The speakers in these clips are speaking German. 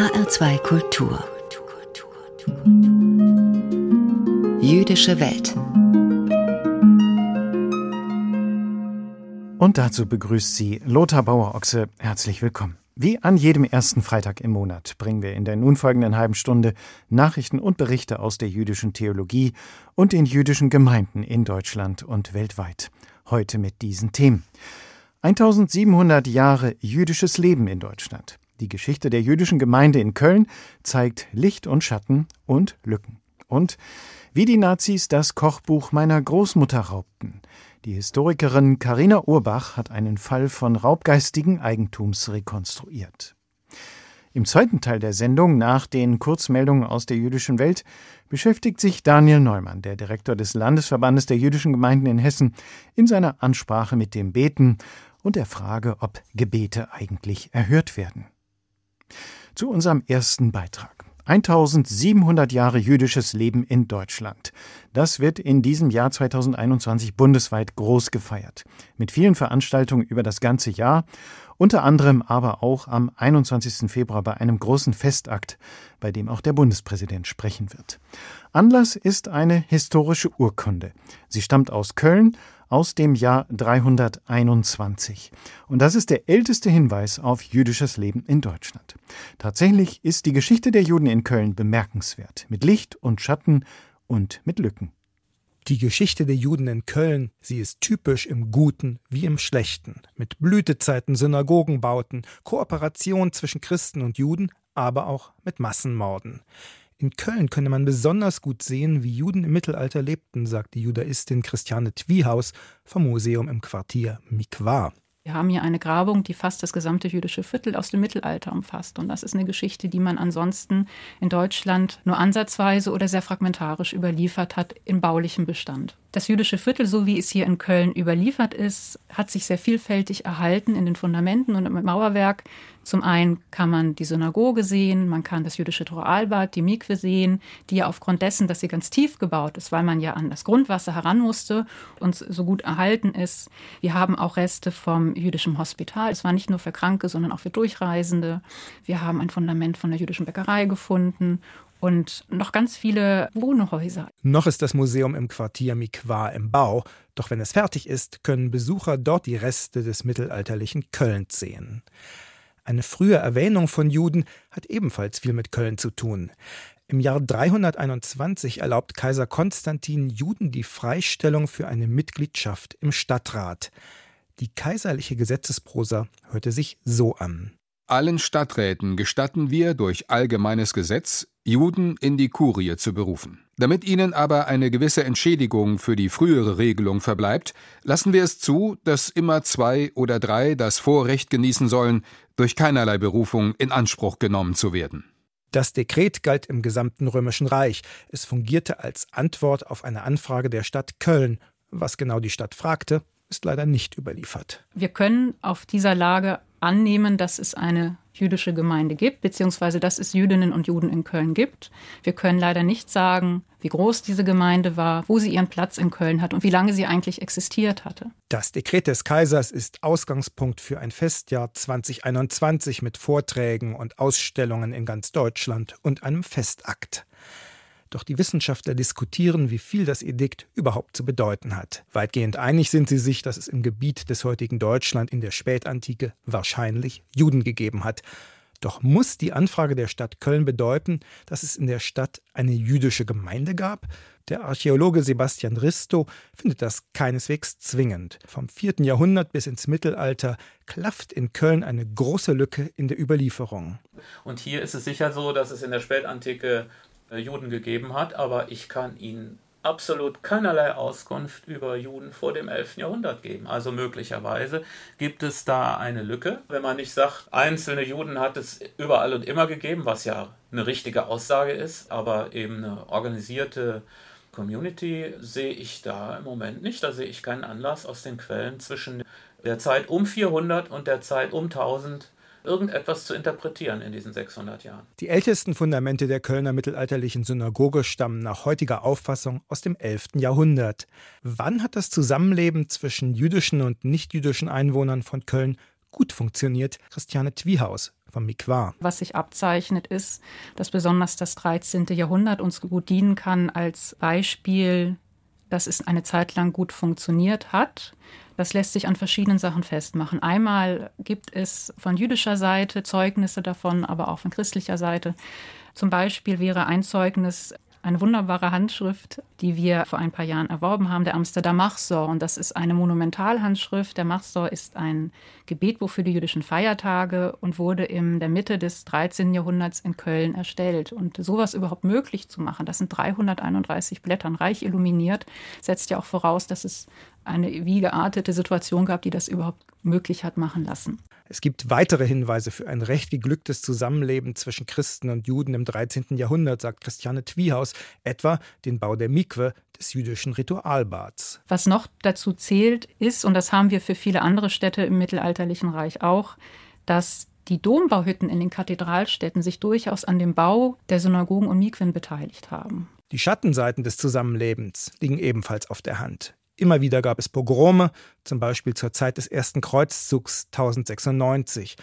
HR2 Kultur. Jüdische Welt. Und dazu begrüßt sie Lothar Bauer-Ochse. Herzlich willkommen. Wie an jedem ersten Freitag im Monat bringen wir in der nun folgenden halben Stunde Nachrichten und Berichte aus der jüdischen Theologie und den jüdischen Gemeinden in Deutschland und weltweit. Heute mit diesen Themen. 1700 Jahre jüdisches Leben in Deutschland. Die Geschichte der jüdischen Gemeinde in Köln zeigt Licht und Schatten und Lücken. Und wie die Nazis das Kochbuch meiner Großmutter raubten. Die Historikerin Karina Urbach hat einen Fall von raubgeistigen Eigentums rekonstruiert. Im zweiten Teil der Sendung, nach den Kurzmeldungen aus der jüdischen Welt, beschäftigt sich Daniel Neumann, der Direktor des Landesverbandes der jüdischen Gemeinden in Hessen, in seiner Ansprache mit dem Beten und der Frage, ob Gebete eigentlich erhört werden. Zu unserem ersten Beitrag. 1700 Jahre jüdisches Leben in Deutschland. Das wird in diesem Jahr 2021 bundesweit groß gefeiert. Mit vielen Veranstaltungen über das ganze Jahr, unter anderem aber auch am 21. Februar bei einem großen Festakt, bei dem auch der Bundespräsident sprechen wird. Anlass ist eine historische Urkunde. Sie stammt aus Köln aus dem Jahr 321. Und das ist der älteste Hinweis auf jüdisches Leben in Deutschland. Tatsächlich ist die Geschichte der Juden in Köln bemerkenswert, mit Licht und Schatten und mit Lücken. Die Geschichte der Juden in Köln, sie ist typisch im Guten wie im Schlechten, mit Blütezeiten, Synagogenbauten, Kooperation zwischen Christen und Juden, aber auch mit Massenmorden. In Köln könne man besonders gut sehen, wie Juden im Mittelalter lebten, sagt die Judaistin Christiane Twiehaus vom Museum im Quartier Mikwa. Wir haben hier eine Grabung, die fast das gesamte jüdische Viertel aus dem Mittelalter umfasst. Und das ist eine Geschichte, die man ansonsten in Deutschland nur ansatzweise oder sehr fragmentarisch überliefert hat im baulichen Bestand. Das jüdische Viertel, so wie es hier in Köln überliefert ist, hat sich sehr vielfältig erhalten in den Fundamenten und im Mauerwerk. Zum einen kann man die Synagoge sehen, man kann das jüdische Ritualbad, die Mikwe sehen, die ja aufgrund dessen, dass sie ganz tief gebaut ist, weil man ja an das Grundwasser heran musste und so gut erhalten ist. Wir haben auch Reste vom jüdischen Hospital. Es war nicht nur für Kranke, sondern auch für Durchreisende. Wir haben ein Fundament von der jüdischen Bäckerei gefunden und noch ganz viele Wohnhäuser. Noch ist das Museum im Quartier Mikwa im Bau, doch wenn es fertig ist, können Besucher dort die Reste des mittelalterlichen Kölns sehen. Eine frühe Erwähnung von Juden hat ebenfalls viel mit Köln zu tun. Im Jahr 321 erlaubt Kaiser Konstantin Juden die Freistellung für eine Mitgliedschaft im Stadtrat. Die kaiserliche Gesetzesprosa hörte sich so an. Allen Stadträten gestatten wir durch allgemeines Gesetz Juden in die Kurie zu berufen. Damit ihnen aber eine gewisse Entschädigung für die frühere Regelung verbleibt, lassen wir es zu, dass immer zwei oder drei das Vorrecht genießen sollen, durch keinerlei Berufung in Anspruch genommen zu werden. Das Dekret galt im gesamten Römischen Reich. Es fungierte als Antwort auf eine Anfrage der Stadt Köln. Was genau die Stadt fragte, ist leider nicht überliefert. Wir können auf dieser Lage annehmen, dass es eine jüdische Gemeinde gibt, beziehungsweise dass es Jüdinnen und Juden in Köln gibt. Wir können leider nicht sagen, wie groß diese Gemeinde war, wo sie ihren Platz in Köln hat und wie lange sie eigentlich existiert hatte. Das Dekret des Kaisers ist Ausgangspunkt für ein Festjahr 2021 mit Vorträgen und Ausstellungen in ganz Deutschland und einem Festakt. Doch die Wissenschaftler diskutieren, wie viel das Edikt überhaupt zu bedeuten hat. Weitgehend einig sind sie sich, dass es im Gebiet des heutigen Deutschland in der Spätantike wahrscheinlich Juden gegeben hat. Doch muss die Anfrage der Stadt Köln bedeuten, dass es in der Stadt eine jüdische Gemeinde gab? Der Archäologe Sebastian Risto findet das keineswegs zwingend. Vom 4. Jahrhundert bis ins Mittelalter klafft in Köln eine große Lücke in der Überlieferung. Und hier ist es sicher so, dass es in der Spätantike Juden gegeben hat, aber ich kann Ihnen absolut keinerlei Auskunft über Juden vor dem 11. Jahrhundert geben. Also möglicherweise gibt es da eine Lücke, wenn man nicht sagt, einzelne Juden hat es überall und immer gegeben, was ja eine richtige Aussage ist, aber eben eine organisierte Community sehe ich da im Moment nicht. Da sehe ich keinen Anlass aus den Quellen zwischen der Zeit um 400 und der Zeit um 1000 irgendetwas zu interpretieren in diesen 600 Jahren. Die ältesten Fundamente der Kölner mittelalterlichen Synagoge stammen nach heutiger Auffassung aus dem 11. Jahrhundert. Wann hat das Zusammenleben zwischen jüdischen und nichtjüdischen Einwohnern von Köln gut funktioniert? Christiane Twiehaus vom Mikwa. Was sich abzeichnet, ist, dass besonders das 13. Jahrhundert uns gut dienen kann als Beispiel, dass es eine Zeit lang gut funktioniert hat. Das lässt sich an verschiedenen Sachen festmachen. Einmal gibt es von jüdischer Seite Zeugnisse davon, aber auch von christlicher Seite. Zum Beispiel wäre ein Zeugnis eine wunderbare Handschrift, die wir vor ein paar Jahren erworben haben, der Amsterdam Machsor. Und das ist eine Monumentalhandschrift. Der Machsor ist ein Gebetbuch für die jüdischen Feiertage und wurde in der Mitte des 13. Jahrhunderts in Köln erstellt. Und sowas überhaupt möglich zu machen, das sind 331 Blättern, reich illuminiert, setzt ja auch voraus, dass es eine wie geartete Situation gab, die das überhaupt möglich hat machen lassen. Es gibt weitere Hinweise für ein recht geglücktes Zusammenleben zwischen Christen und Juden im 13. Jahrhundert, sagt Christiane Twiehaus, etwa den Bau der Mikwe, des jüdischen Ritualbads. Was noch dazu zählt, ist, und das haben wir für viele andere Städte im mittelalterlichen Reich auch, dass die Dombauhütten in den Kathedralstädten sich durchaus an dem Bau der Synagogen und Mikwen beteiligt haben. Die Schattenseiten des Zusammenlebens liegen ebenfalls auf der Hand. Immer wieder gab es Pogrome, zum Beispiel zur Zeit des ersten Kreuzzugs 1096.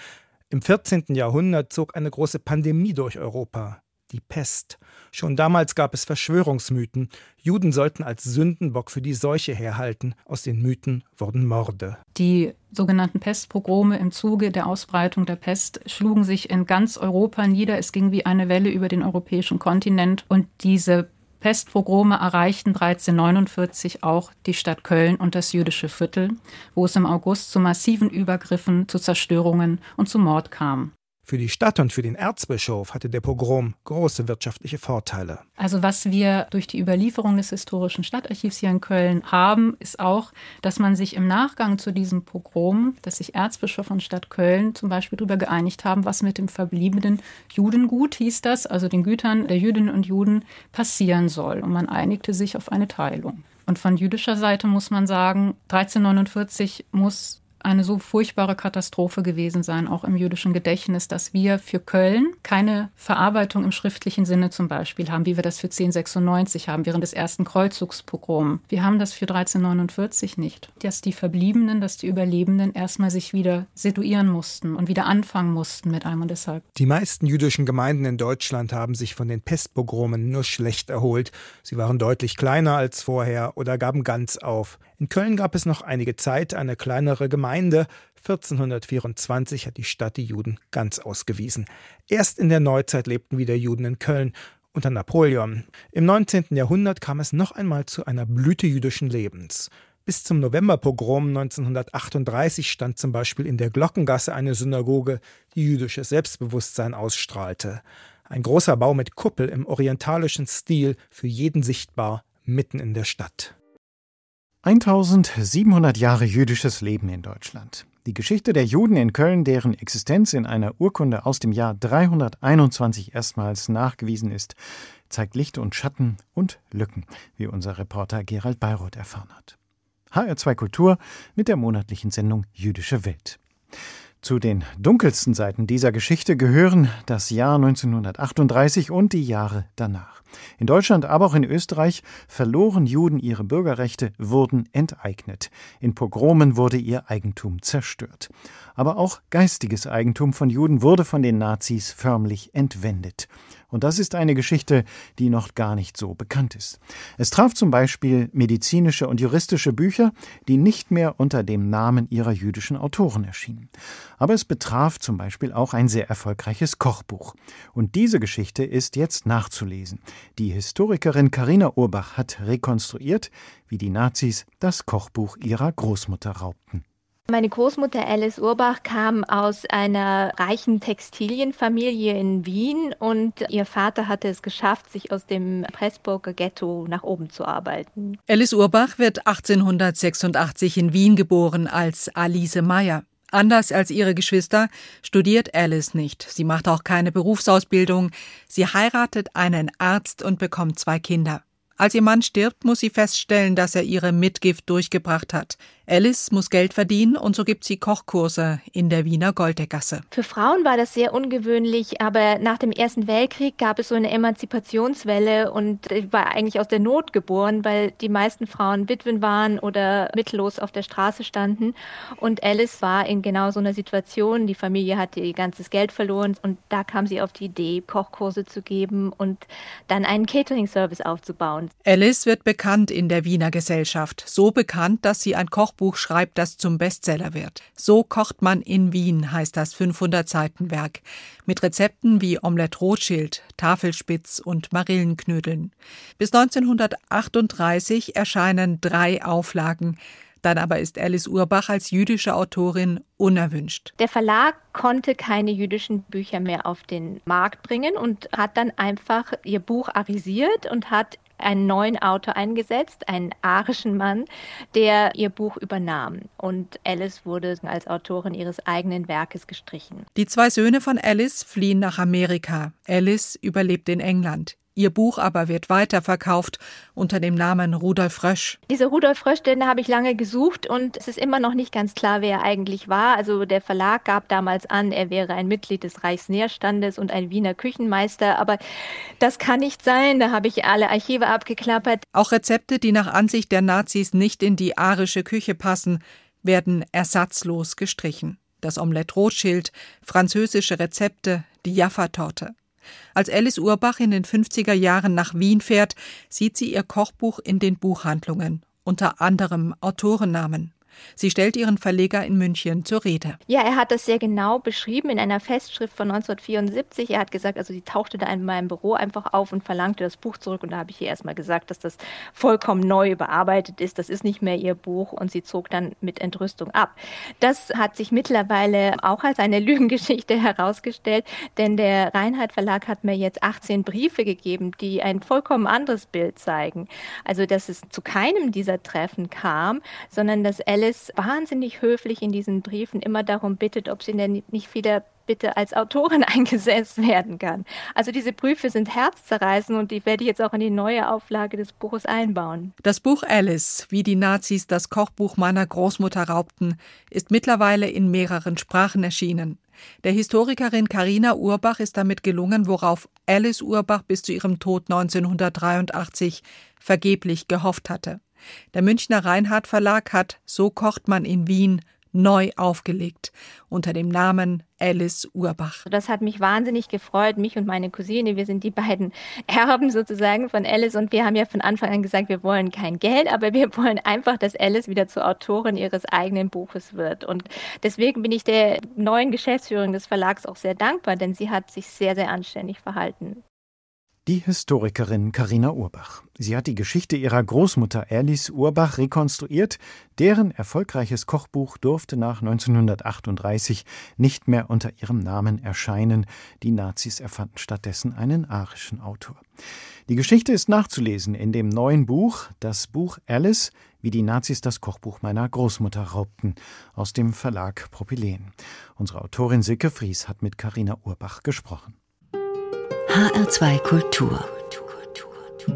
Im 14. Jahrhundert zog eine große Pandemie durch Europa, die Pest. Schon damals gab es Verschwörungsmythen. Juden sollten als Sündenbock für die Seuche herhalten. Aus den Mythen wurden Morde. Die sogenannten Pestpogrome im Zuge der Ausbreitung der Pest schlugen sich in ganz Europa nieder. Es ging wie eine Welle über den europäischen Kontinent und diese Pestpogrome erreichten 1349 auch die Stadt Köln und das jüdische Viertel, wo es im August zu massiven Übergriffen, zu Zerstörungen und zu Mord kam. Für die Stadt und für den Erzbischof hatte der Pogrom große wirtschaftliche Vorteile. Also was wir durch die Überlieferung des historischen Stadtarchivs hier in Köln haben, ist auch, dass man sich im Nachgang zu diesem Pogrom, dass sich Erzbischof und Stadt Köln zum Beispiel darüber geeinigt haben, was mit dem verbliebenen Judengut, hieß das, also den Gütern der Jüdinnen und Juden, passieren soll. Und man einigte sich auf eine Teilung. Und von jüdischer Seite muss man sagen, 1349 muss eine so furchtbare Katastrophe gewesen sein, auch im jüdischen Gedächtnis, dass wir für Köln keine Verarbeitung im schriftlichen Sinne zum Beispiel haben, wie wir das für 1096 haben, während des ersten Kreuzzugspogroms. Wir haben das für 1349 nicht. Dass die Verbliebenen, dass die Überlebenden erstmal sich wieder situieren mussten und wieder anfangen mussten mit einem und deshalb. Die meisten jüdischen Gemeinden in Deutschland haben sich von den Pestpogromen nur schlecht erholt. Sie waren deutlich kleiner als vorher oder gaben ganz auf. In Köln gab es noch einige Zeit eine kleinere Gemeinde. 1424 hat die Stadt die Juden ganz ausgewiesen. Erst in der Neuzeit lebten wieder Juden in Köln unter Napoleon. Im 19. Jahrhundert kam es noch einmal zu einer Blüte jüdischen Lebens. Bis zum Novemberpogrom 1938 stand zum Beispiel in der Glockengasse eine Synagoge, die jüdisches Selbstbewusstsein ausstrahlte. Ein großer Bau mit Kuppel im orientalischen Stil, für jeden sichtbar, mitten in der Stadt. 1700 Jahre jüdisches Leben in Deutschland. Die Geschichte der Juden in Köln, deren Existenz in einer Urkunde aus dem Jahr 321 erstmals nachgewiesen ist, zeigt Licht und Schatten und Lücken, wie unser Reporter Gerald Bayroth erfahren hat. HR2 Kultur mit der monatlichen Sendung Jüdische Welt. Zu den dunkelsten Seiten dieser Geschichte gehören das Jahr 1938 und die Jahre danach. In Deutschland, aber auch in Österreich verloren Juden ihre Bürgerrechte, wurden enteignet. In Pogromen wurde ihr Eigentum zerstört. Aber auch geistiges Eigentum von Juden wurde von den Nazis förmlich entwendet. Und das ist eine Geschichte, die noch gar nicht so bekannt ist. Es traf zum Beispiel medizinische und juristische Bücher, die nicht mehr unter dem Namen ihrer jüdischen Autoren erschienen. Aber es betraf zum Beispiel auch ein sehr erfolgreiches Kochbuch. Und diese Geschichte ist jetzt nachzulesen. Die Historikerin Karina Urbach hat rekonstruiert, wie die Nazis das Kochbuch ihrer Großmutter raubten. Meine Großmutter Alice Urbach kam aus einer reichen Textilienfamilie in Wien und ihr Vater hatte es geschafft, sich aus dem Pressburger Ghetto nach oben zu arbeiten. Alice Urbach wird 1886 in Wien geboren als Alice Meyer. Anders als ihre Geschwister studiert Alice nicht. Sie macht auch keine Berufsausbildung. Sie heiratet einen Arzt und bekommt zwei Kinder. Als ihr Mann stirbt, muss sie feststellen, dass er ihre Mitgift durchgebracht hat. Alice muss Geld verdienen und so gibt sie Kochkurse in der Wiener Goldeckergasse. Für Frauen war das sehr ungewöhnlich, aber nach dem Ersten Weltkrieg gab es so eine Emanzipationswelle und ich war eigentlich aus der Not geboren, weil die meisten Frauen Witwen waren oder mittellos auf der Straße standen. Und Alice war in genau so einer Situation. Die Familie hatte ihr ganzes Geld verloren und da kam sie auf die Idee, Kochkurse zu geben und dann einen Catering-Service aufzubauen. Alice wird bekannt in der Wiener Gesellschaft. So bekannt, dass sie ein Koch Kochbuch schreibt, das zum Bestseller wird. So kocht man in Wien, heißt das 500 Seiten Werk. Mit Rezepten wie Omelette Rothschild, Tafelspitz und Marillenknödeln. Bis 1938 erscheinen drei Auflagen. Dann aber ist Alice Urbach als jüdische Autorin unerwünscht. Der Verlag konnte keine jüdischen Bücher mehr auf den Markt bringen und hat dann einfach ihr Buch arisiert und hat einen neuen Autor eingesetzt, einen arischen Mann, der ihr Buch übernahm. Und Alice wurde als Autorin ihres eigenen Werkes gestrichen. Die zwei Söhne von Alice fliehen nach Amerika. Alice überlebt in England. Ihr Buch aber wird weiterverkauft unter dem Namen Rudolf Rösch. Dieser Rudolf Rösch, den habe ich lange gesucht und es ist immer noch nicht ganz klar, wer er eigentlich war. Also der Verlag gab damals an, er wäre ein Mitglied des Reichsnährstandes und ein Wiener Küchenmeister, aber das kann nicht sein. Da habe ich alle Archive abgeklappert. Auch Rezepte, die nach Ansicht der Nazis nicht in die arische Küche passen, werden ersatzlos gestrichen. Das Omelette Rothschild, französische Rezepte, die Jaffa-Torte. Als Alice Urbach in den 50er Jahren nach Wien fährt, sieht sie ihr Kochbuch in den Buchhandlungen, unter anderem Autorennamen. Sie stellt ihren Verleger in München zur Rede. Ja, er hat das sehr genau beschrieben in einer Festschrift von 1974. Er hat gesagt, also sie tauchte da in meinem Büro einfach auf und verlangte das Buch zurück. Und da habe ich ihr erstmal gesagt, dass das vollkommen neu überarbeitet ist. Das ist nicht mehr ihr Buch. Und sie zog dann mit Entrüstung ab. Das hat sich mittlerweile auch als eine Lügengeschichte herausgestellt, denn der Reinhardt Verlag hat mir jetzt 18 Briefe gegeben, die ein vollkommen anderes Bild zeigen. Also, dass es zu keinem dieser Treffen kam, sondern dass Alice Alice wahnsinnig höflich in diesen Briefen immer darum bittet, ob sie denn nicht wieder bitte als Autorin eingesetzt werden kann. Also diese Briefe sind herzzerreißend und die werde ich jetzt auch in die neue Auflage des Buches einbauen. Das Buch Alice, wie die Nazis das Kochbuch meiner Großmutter raubten, ist mittlerweile in mehreren Sprachen erschienen. Der Historikerin Karina Urbach ist damit gelungen, worauf Alice Urbach bis zu ihrem Tod 1983 vergeblich gehofft hatte. Der Münchner Reinhardt Verlag hat So kocht man in Wien neu aufgelegt unter dem Namen Alice Urbach. Das hat mich wahnsinnig gefreut, mich und meine Cousine. Wir sind die beiden Erben sozusagen von Alice und wir haben ja von Anfang an gesagt, wir wollen kein Geld, aber wir wollen einfach, dass Alice wieder zur Autorin ihres eigenen Buches wird. Und deswegen bin ich der neuen Geschäftsführung des Verlags auch sehr dankbar, denn sie hat sich sehr, sehr anständig verhalten. Die Historikerin Karina Urbach. Sie hat die Geschichte ihrer Großmutter Alice Urbach rekonstruiert. Deren erfolgreiches Kochbuch durfte nach 1938 nicht mehr unter ihrem Namen erscheinen. Die Nazis erfanden stattdessen einen arischen Autor. Die Geschichte ist nachzulesen in dem neuen Buch, das Buch Alice, wie die Nazis das Kochbuch meiner Großmutter raubten, aus dem Verlag Propylen. Unsere Autorin Silke Fries hat mit Karina Urbach gesprochen. HR2 Kultur.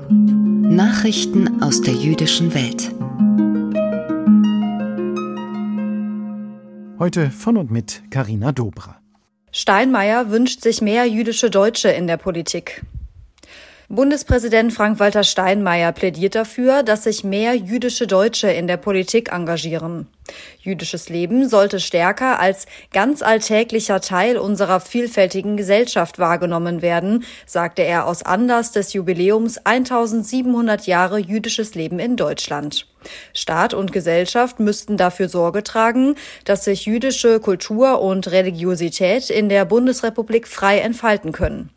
Nachrichten aus der jüdischen Welt. Heute von und mit Karina Dobra. Steinmeier wünscht sich mehr jüdische Deutsche in der Politik. Bundespräsident Frank-Walter Steinmeier plädiert dafür, dass sich mehr jüdische Deutsche in der Politik engagieren. Jüdisches Leben sollte stärker als ganz alltäglicher Teil unserer vielfältigen Gesellschaft wahrgenommen werden, sagte er aus Anlass des Jubiläums 1700 Jahre jüdisches Leben in Deutschland. Staat und Gesellschaft müssten dafür Sorge tragen, dass sich jüdische Kultur und Religiosität in der Bundesrepublik frei entfalten können.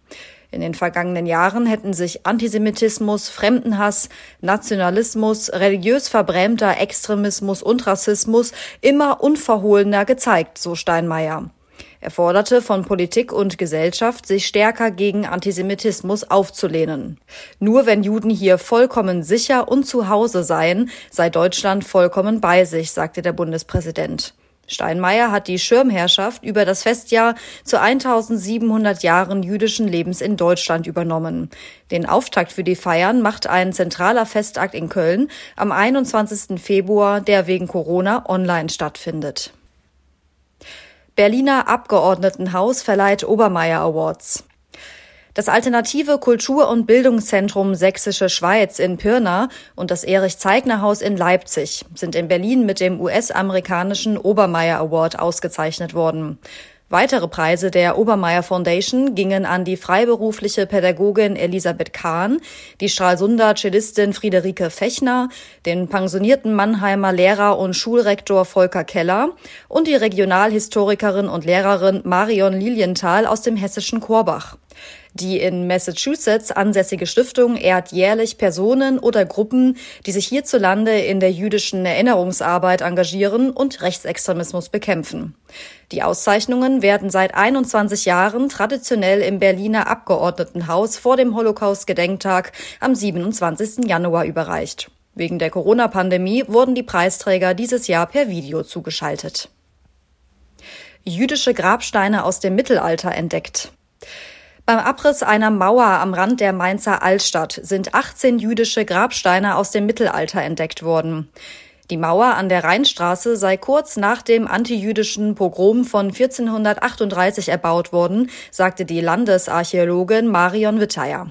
In den vergangenen Jahren hätten sich Antisemitismus, Fremdenhass, Nationalismus, religiös verbrämter Extremismus und Rassismus immer unverhohlener gezeigt, so Steinmeier. Er forderte von Politik und Gesellschaft, sich stärker gegen Antisemitismus aufzulehnen. Nur wenn Juden hier vollkommen sicher und zu Hause seien, sei Deutschland vollkommen bei sich, sagte der Bundespräsident. Steinmeier hat die Schirmherrschaft über das Festjahr zu 1700 Jahren jüdischen Lebens in Deutschland übernommen. Den Auftakt für die Feiern macht ein zentraler Festakt in Köln am 21. Februar, der wegen Corona online stattfindet. Berliner Abgeordnetenhaus verleiht Obermeier Awards. Das alternative Kultur- und Bildungszentrum Sächsische Schweiz in Pirna und das Erich-Zeigner-Haus in Leipzig sind in Berlin mit dem US-amerikanischen Obermeier Award ausgezeichnet worden. Weitere Preise der Obermeier Foundation gingen an die freiberufliche Pädagogin Elisabeth Kahn, die Stralsunder Cellistin Friederike Fechner, den pensionierten Mannheimer Lehrer und Schulrektor Volker Keller und die Regionalhistorikerin und Lehrerin Marion Lilienthal aus dem hessischen Korbach. Die in Massachusetts ansässige Stiftung ehrt jährlich Personen oder Gruppen, die sich hierzulande in der jüdischen Erinnerungsarbeit engagieren und Rechtsextremismus bekämpfen. Die Auszeichnungen werden seit 21 Jahren traditionell im Berliner Abgeordnetenhaus vor dem Holocaust-Gedenktag am 27. Januar überreicht. Wegen der Corona-Pandemie wurden die Preisträger dieses Jahr per Video zugeschaltet. Jüdische Grabsteine aus dem Mittelalter entdeckt. Beim Abriss einer Mauer am Rand der Mainzer Altstadt sind 18 jüdische Grabsteine aus dem Mittelalter entdeckt worden. Die Mauer an der Rheinstraße sei kurz nach dem antijüdischen Pogrom von 1438 erbaut worden, sagte die Landesarchäologin Marion Witteier.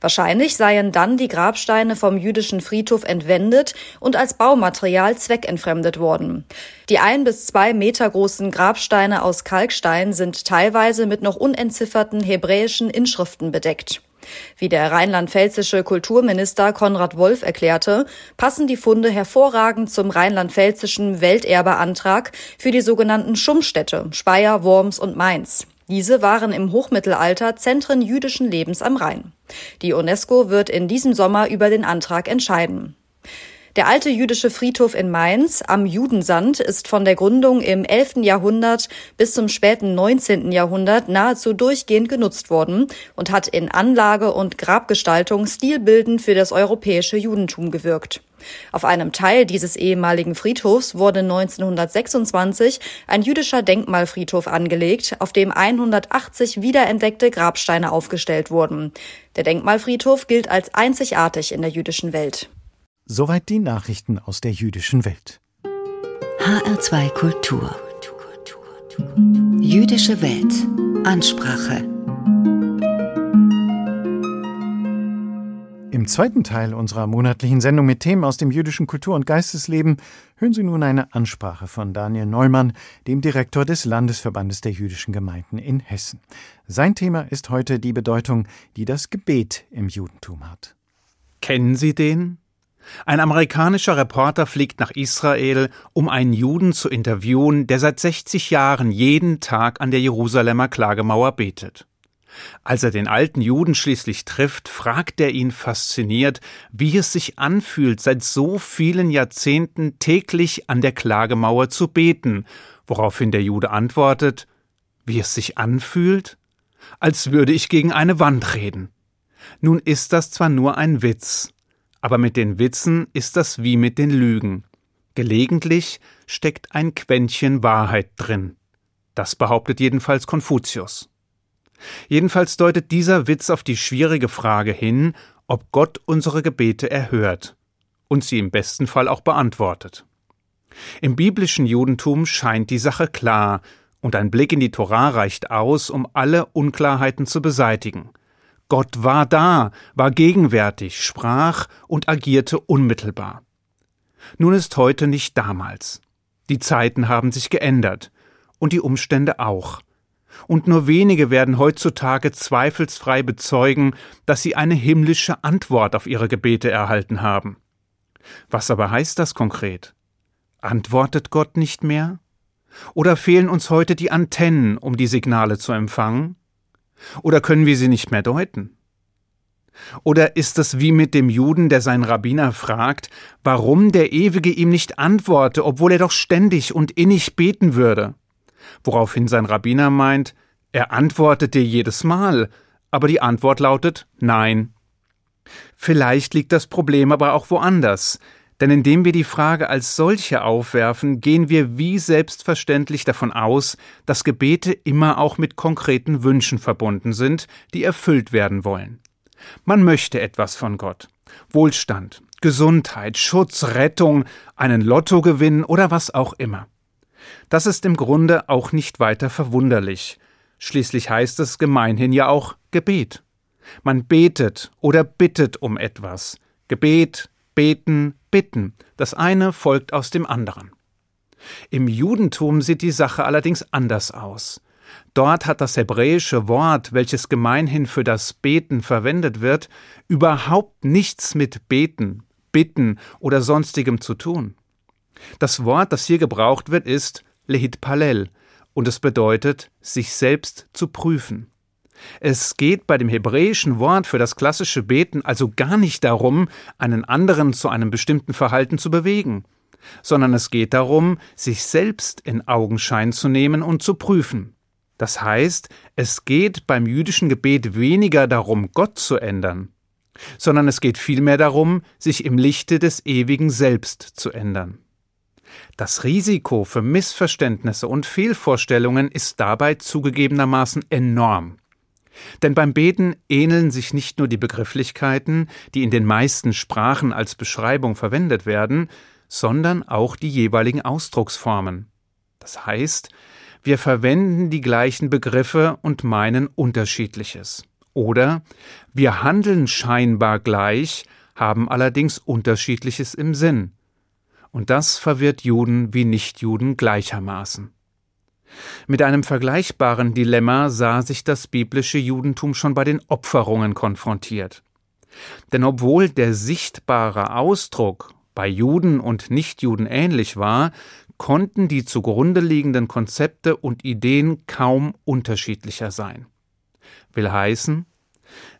Wahrscheinlich seien dann die Grabsteine vom jüdischen Friedhof entwendet und als Baumaterial zweckentfremdet worden. Die ein bis zwei Meter großen Grabsteine aus Kalkstein sind teilweise mit noch unentzifferten hebräischen Inschriften bedeckt. Wie der rheinland-pfälzische Kulturminister Konrad Wolf erklärte, passen die Funde hervorragend zum rheinland-pfälzischen Welterbeantrag für die sogenannten Schummstädte Speyer, Worms und Mainz. Diese waren im Hochmittelalter Zentren jüdischen Lebens am Rhein. Die UNESCO wird in diesem Sommer über den Antrag entscheiden. Der alte jüdische Friedhof in Mainz am Judensand ist von der Gründung im 11. Jahrhundert bis zum späten 19. Jahrhundert nahezu durchgehend genutzt worden und hat in Anlage und Grabgestaltung stilbildend für das europäische Judentum gewirkt. Auf einem Teil dieses ehemaligen Friedhofs wurde 1926 ein jüdischer Denkmalfriedhof angelegt, auf dem 180 wiederentdeckte Grabsteine aufgestellt wurden. Der Denkmalfriedhof gilt als einzigartig in der jüdischen Welt. Soweit die Nachrichten aus der jüdischen Welt. HR2 Kultur. Jüdische Welt. Ansprache. Im zweiten Teil unserer monatlichen Sendung mit Themen aus dem jüdischen Kultur- und Geistesleben hören Sie nun eine Ansprache von Daniel Neumann, dem Direktor des Landesverbandes der jüdischen Gemeinden in Hessen. Sein Thema ist heute die Bedeutung, die das Gebet im Judentum hat. Kennen Sie den? Ein amerikanischer Reporter fliegt nach Israel, um einen Juden zu interviewen, der seit 60 Jahren jeden Tag an der Jerusalemer Klagemauer betet. Als er den alten Juden schließlich trifft, fragt er ihn fasziniert, wie es sich anfühlt, seit so vielen Jahrzehnten täglich an der Klagemauer zu beten, woraufhin der Jude antwortet, wie es sich anfühlt? Als würde ich gegen eine Wand reden. Nun ist das zwar nur ein Witz, aber mit den Witzen ist das wie mit den Lügen. Gelegentlich steckt ein Quäntchen Wahrheit drin. Das behauptet jedenfalls Konfuzius. Jedenfalls deutet dieser Witz auf die schwierige Frage hin, ob Gott unsere Gebete erhört und sie im besten Fall auch beantwortet. Im biblischen Judentum scheint die Sache klar, und ein Blick in die Torah reicht aus, um alle Unklarheiten zu beseitigen. Gott war da, war gegenwärtig, sprach und agierte unmittelbar. Nun ist heute nicht damals. Die Zeiten haben sich geändert und die Umstände auch und nur wenige werden heutzutage zweifelsfrei bezeugen, dass sie eine himmlische Antwort auf ihre Gebete erhalten haben. Was aber heißt das konkret? Antwortet Gott nicht mehr? Oder fehlen uns heute die Antennen, um die Signale zu empfangen? Oder können wir sie nicht mehr deuten? Oder ist es wie mit dem Juden, der seinen Rabbiner fragt, warum der Ewige ihm nicht antworte, obwohl er doch ständig und innig beten würde? Woraufhin sein Rabbiner meint, er antwortet dir jedes Mal, aber die Antwort lautet Nein. Vielleicht liegt das Problem aber auch woanders, Denn indem wir die Frage als solche aufwerfen, gehen wir wie selbstverständlich davon aus, dass Gebete immer auch mit konkreten Wünschen verbunden sind, die erfüllt werden wollen. Man möchte etwas von Gott. Wohlstand, Gesundheit, Schutz, Rettung, einen Lottogewinn oder was auch immer. Das ist im Grunde auch nicht weiter verwunderlich. Schließlich heißt es gemeinhin ja auch Gebet. Man betet oder bittet um etwas. Gebet, beten, bitten. Das eine folgt aus dem anderen. Im Judentum sieht die Sache allerdings anders aus. Dort hat das hebräische Wort, welches gemeinhin für das Beten verwendet wird, überhaupt nichts mit Beten, Bitten oder sonstigem zu tun. Das Wort, das hier gebraucht wird, ist Lehit Palel, und es bedeutet, sich selbst zu prüfen. Es geht bei dem hebräischen Wort für das klassische Beten also gar nicht darum, einen anderen zu einem bestimmten Verhalten zu bewegen, sondern es geht darum, sich selbst in Augenschein zu nehmen und zu prüfen. Das heißt, es geht beim jüdischen Gebet weniger darum, Gott zu ändern, sondern es geht vielmehr darum, sich im Lichte des ewigen Selbst zu ändern. Das Risiko für Missverständnisse und Fehlvorstellungen ist dabei zugegebenermaßen enorm. Denn beim Beten ähneln sich nicht nur die Begrifflichkeiten, die in den meisten Sprachen als Beschreibung verwendet werden, sondern auch die jeweiligen Ausdrucksformen. Das heißt, wir verwenden die gleichen Begriffe und meinen unterschiedliches. Oder wir handeln scheinbar gleich, haben allerdings unterschiedliches im Sinn. Und das verwirrt Juden wie Nichtjuden gleichermaßen. Mit einem vergleichbaren Dilemma sah sich das biblische Judentum schon bei den Opferungen konfrontiert. Denn obwohl der sichtbare Ausdruck bei Juden und Nichtjuden ähnlich war, konnten die zugrunde liegenden Konzepte und Ideen kaum unterschiedlicher sein. Will heißen,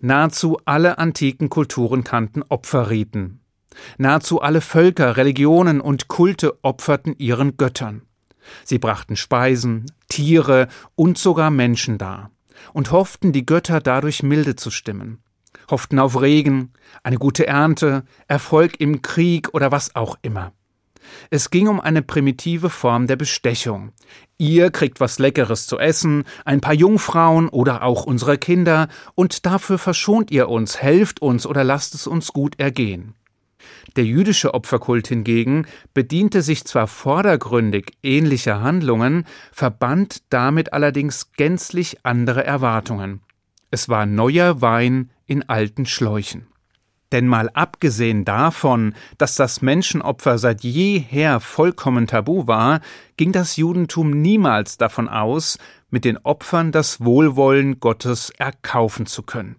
nahezu alle antiken Kulturen kannten Opferriten. Nahezu alle Völker, Religionen und Kulte opferten ihren Göttern. Sie brachten Speisen, Tiere und sogar Menschen dar und hofften, die Götter dadurch milde zu stimmen, hofften auf Regen, eine gute Ernte, Erfolg im Krieg oder was auch immer. Es ging um eine primitive Form der Bestechung. Ihr kriegt was Leckeres zu essen, ein paar Jungfrauen oder auch unsere Kinder, und dafür verschont ihr uns, helft uns oder lasst es uns gut ergehen. Der jüdische Opferkult hingegen bediente sich zwar vordergründig ähnlicher Handlungen, verband damit allerdings gänzlich andere Erwartungen. Es war neuer Wein in alten Schläuchen. Denn mal abgesehen davon, dass das Menschenopfer seit jeher vollkommen tabu war, ging das Judentum niemals davon aus, mit den Opfern das Wohlwollen Gottes erkaufen zu können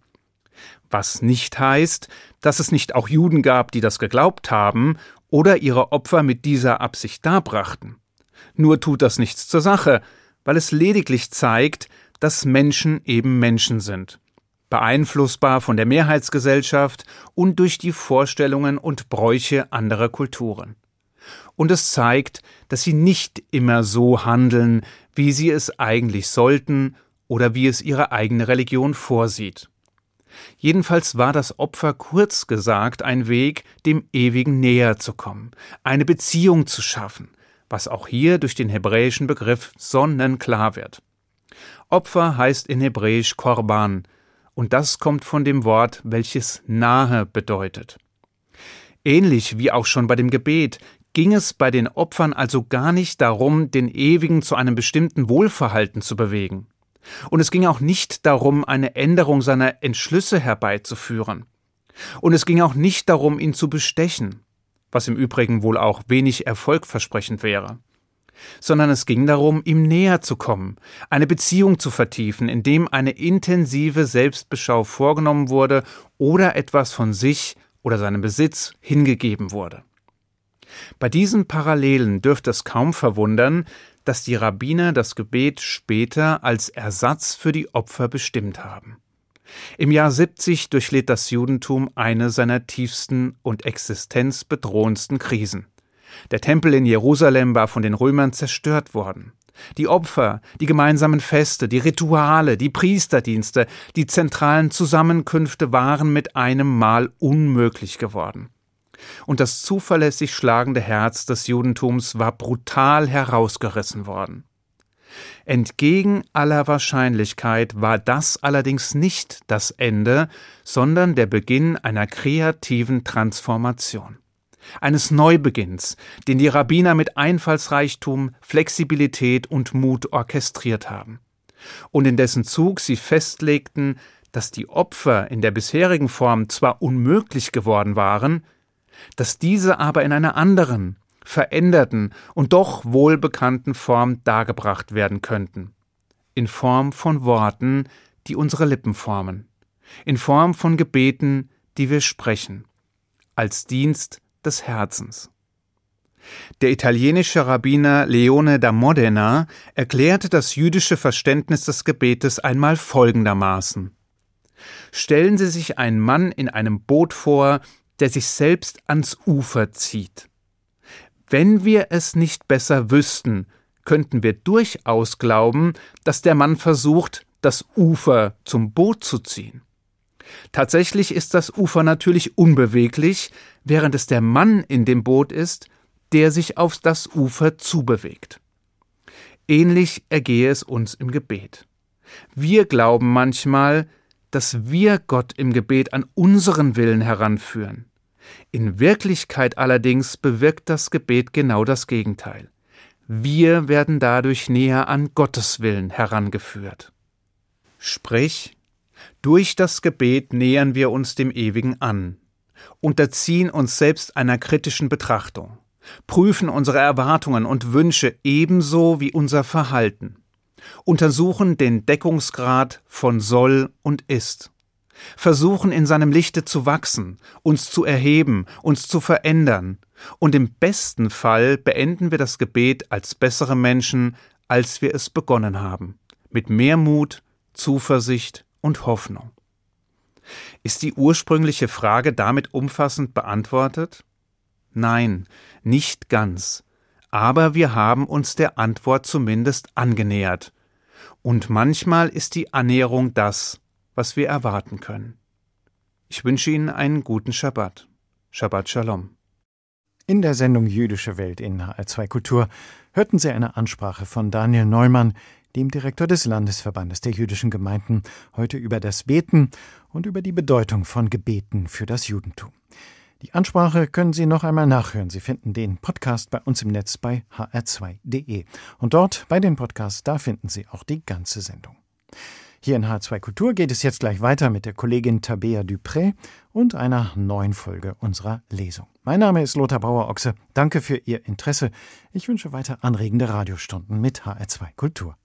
was nicht heißt, dass es nicht auch Juden gab, die das geglaubt haben oder ihre Opfer mit dieser Absicht darbrachten. Nur tut das nichts zur Sache, weil es lediglich zeigt, dass Menschen eben Menschen sind, beeinflussbar von der Mehrheitsgesellschaft und durch die Vorstellungen und Bräuche anderer Kulturen. Und es zeigt, dass sie nicht immer so handeln, wie sie es eigentlich sollten oder wie es ihre eigene Religion vorsieht. Jedenfalls war das Opfer kurz gesagt ein Weg, dem Ewigen näher zu kommen, eine Beziehung zu schaffen, was auch hier durch den hebräischen Begriff sonnenklar wird. Opfer heißt in Hebräisch Korban, und das kommt von dem Wort, welches nahe bedeutet. Ähnlich wie auch schon bei dem Gebet ging es bei den Opfern also gar nicht darum, den Ewigen zu einem bestimmten Wohlverhalten zu bewegen. Und es ging auch nicht darum, eine Änderung seiner Entschlüsse herbeizuführen. Und es ging auch nicht darum, ihn zu bestechen, was im Übrigen wohl auch wenig erfolgversprechend wäre, sondern es ging darum, ihm näher zu kommen, eine Beziehung zu vertiefen, indem eine intensive Selbstbeschau vorgenommen wurde oder etwas von sich oder seinem Besitz hingegeben wurde. Bei diesen Parallelen dürfte es kaum verwundern, dass die Rabbiner das Gebet später als Ersatz für die Opfer bestimmt haben. Im Jahr 70 durchlitt das Judentum eine seiner tiefsten und existenzbedrohendsten Krisen. Der Tempel in Jerusalem war von den Römern zerstört worden. Die Opfer, die gemeinsamen Feste, die Rituale, die Priesterdienste, die zentralen Zusammenkünfte waren mit einem Mal unmöglich geworden. Und das zuverlässig schlagende Herz des Judentums war brutal herausgerissen worden. Entgegen aller Wahrscheinlichkeit war das allerdings nicht das Ende, sondern der Beginn einer kreativen Transformation. Eines Neubeginns, den die Rabbiner mit Einfallsreichtum, Flexibilität und Mut orchestriert haben. Und in dessen Zug sie festlegten, dass die Opfer in der bisherigen Form zwar unmöglich geworden waren, dass diese aber in einer anderen, veränderten und doch wohlbekannten Form dargebracht werden könnten. In Form von Worten, die unsere Lippen formen. In Form von Gebeten, die wir sprechen. Als Dienst des Herzens. Der italienische Rabbiner Leone da Modena erklärte das jüdische Verständnis des Gebetes einmal folgendermaßen Stellen Sie sich einen Mann in einem Boot vor, der sich selbst ans Ufer zieht. Wenn wir es nicht besser wüssten, könnten wir durchaus glauben, dass der Mann versucht, das Ufer zum Boot zu ziehen. Tatsächlich ist das Ufer natürlich unbeweglich, während es der Mann in dem Boot ist, der sich auf das Ufer zubewegt. Ähnlich ergehe es uns im Gebet. Wir glauben manchmal, dass wir Gott im Gebet an unseren Willen heranführen. In Wirklichkeit allerdings bewirkt das Gebet genau das Gegenteil. Wir werden dadurch näher an Gottes Willen herangeführt. Sprich, durch das Gebet nähern wir uns dem Ewigen an, unterziehen uns selbst einer kritischen Betrachtung, prüfen unsere Erwartungen und Wünsche ebenso wie unser Verhalten, untersuchen den Deckungsgrad von soll und ist, versuchen in seinem Lichte zu wachsen, uns zu erheben, uns zu verändern, und im besten Fall beenden wir das Gebet als bessere Menschen, als wir es begonnen haben, mit mehr Mut, Zuversicht und Hoffnung. Ist die ursprüngliche Frage damit umfassend beantwortet? Nein, nicht ganz, aber wir haben uns der Antwort zumindest angenähert. Und manchmal ist die Annäherung das, was wir erwarten können. Ich wünsche Ihnen einen guten Schabbat. Shabbat Shalom. In der Sendung Jüdische Welt in HR2 Kultur hörten Sie eine Ansprache von Daniel Neumann, dem Direktor des Landesverbandes der jüdischen Gemeinden, heute über das Beten und über die Bedeutung von Gebeten für das Judentum. Die Ansprache können Sie noch einmal nachhören. Sie finden den Podcast bei uns im Netz bei hr2.de. Und dort bei den Podcasts, da finden Sie auch die ganze Sendung. Hier in H2 Kultur geht es jetzt gleich weiter mit der Kollegin Tabea Dupré und einer neuen Folge unserer Lesung. Mein Name ist Lothar Bauer-Ochse. Danke für Ihr Interesse. Ich wünsche weiter anregende Radiostunden mit HR2 Kultur.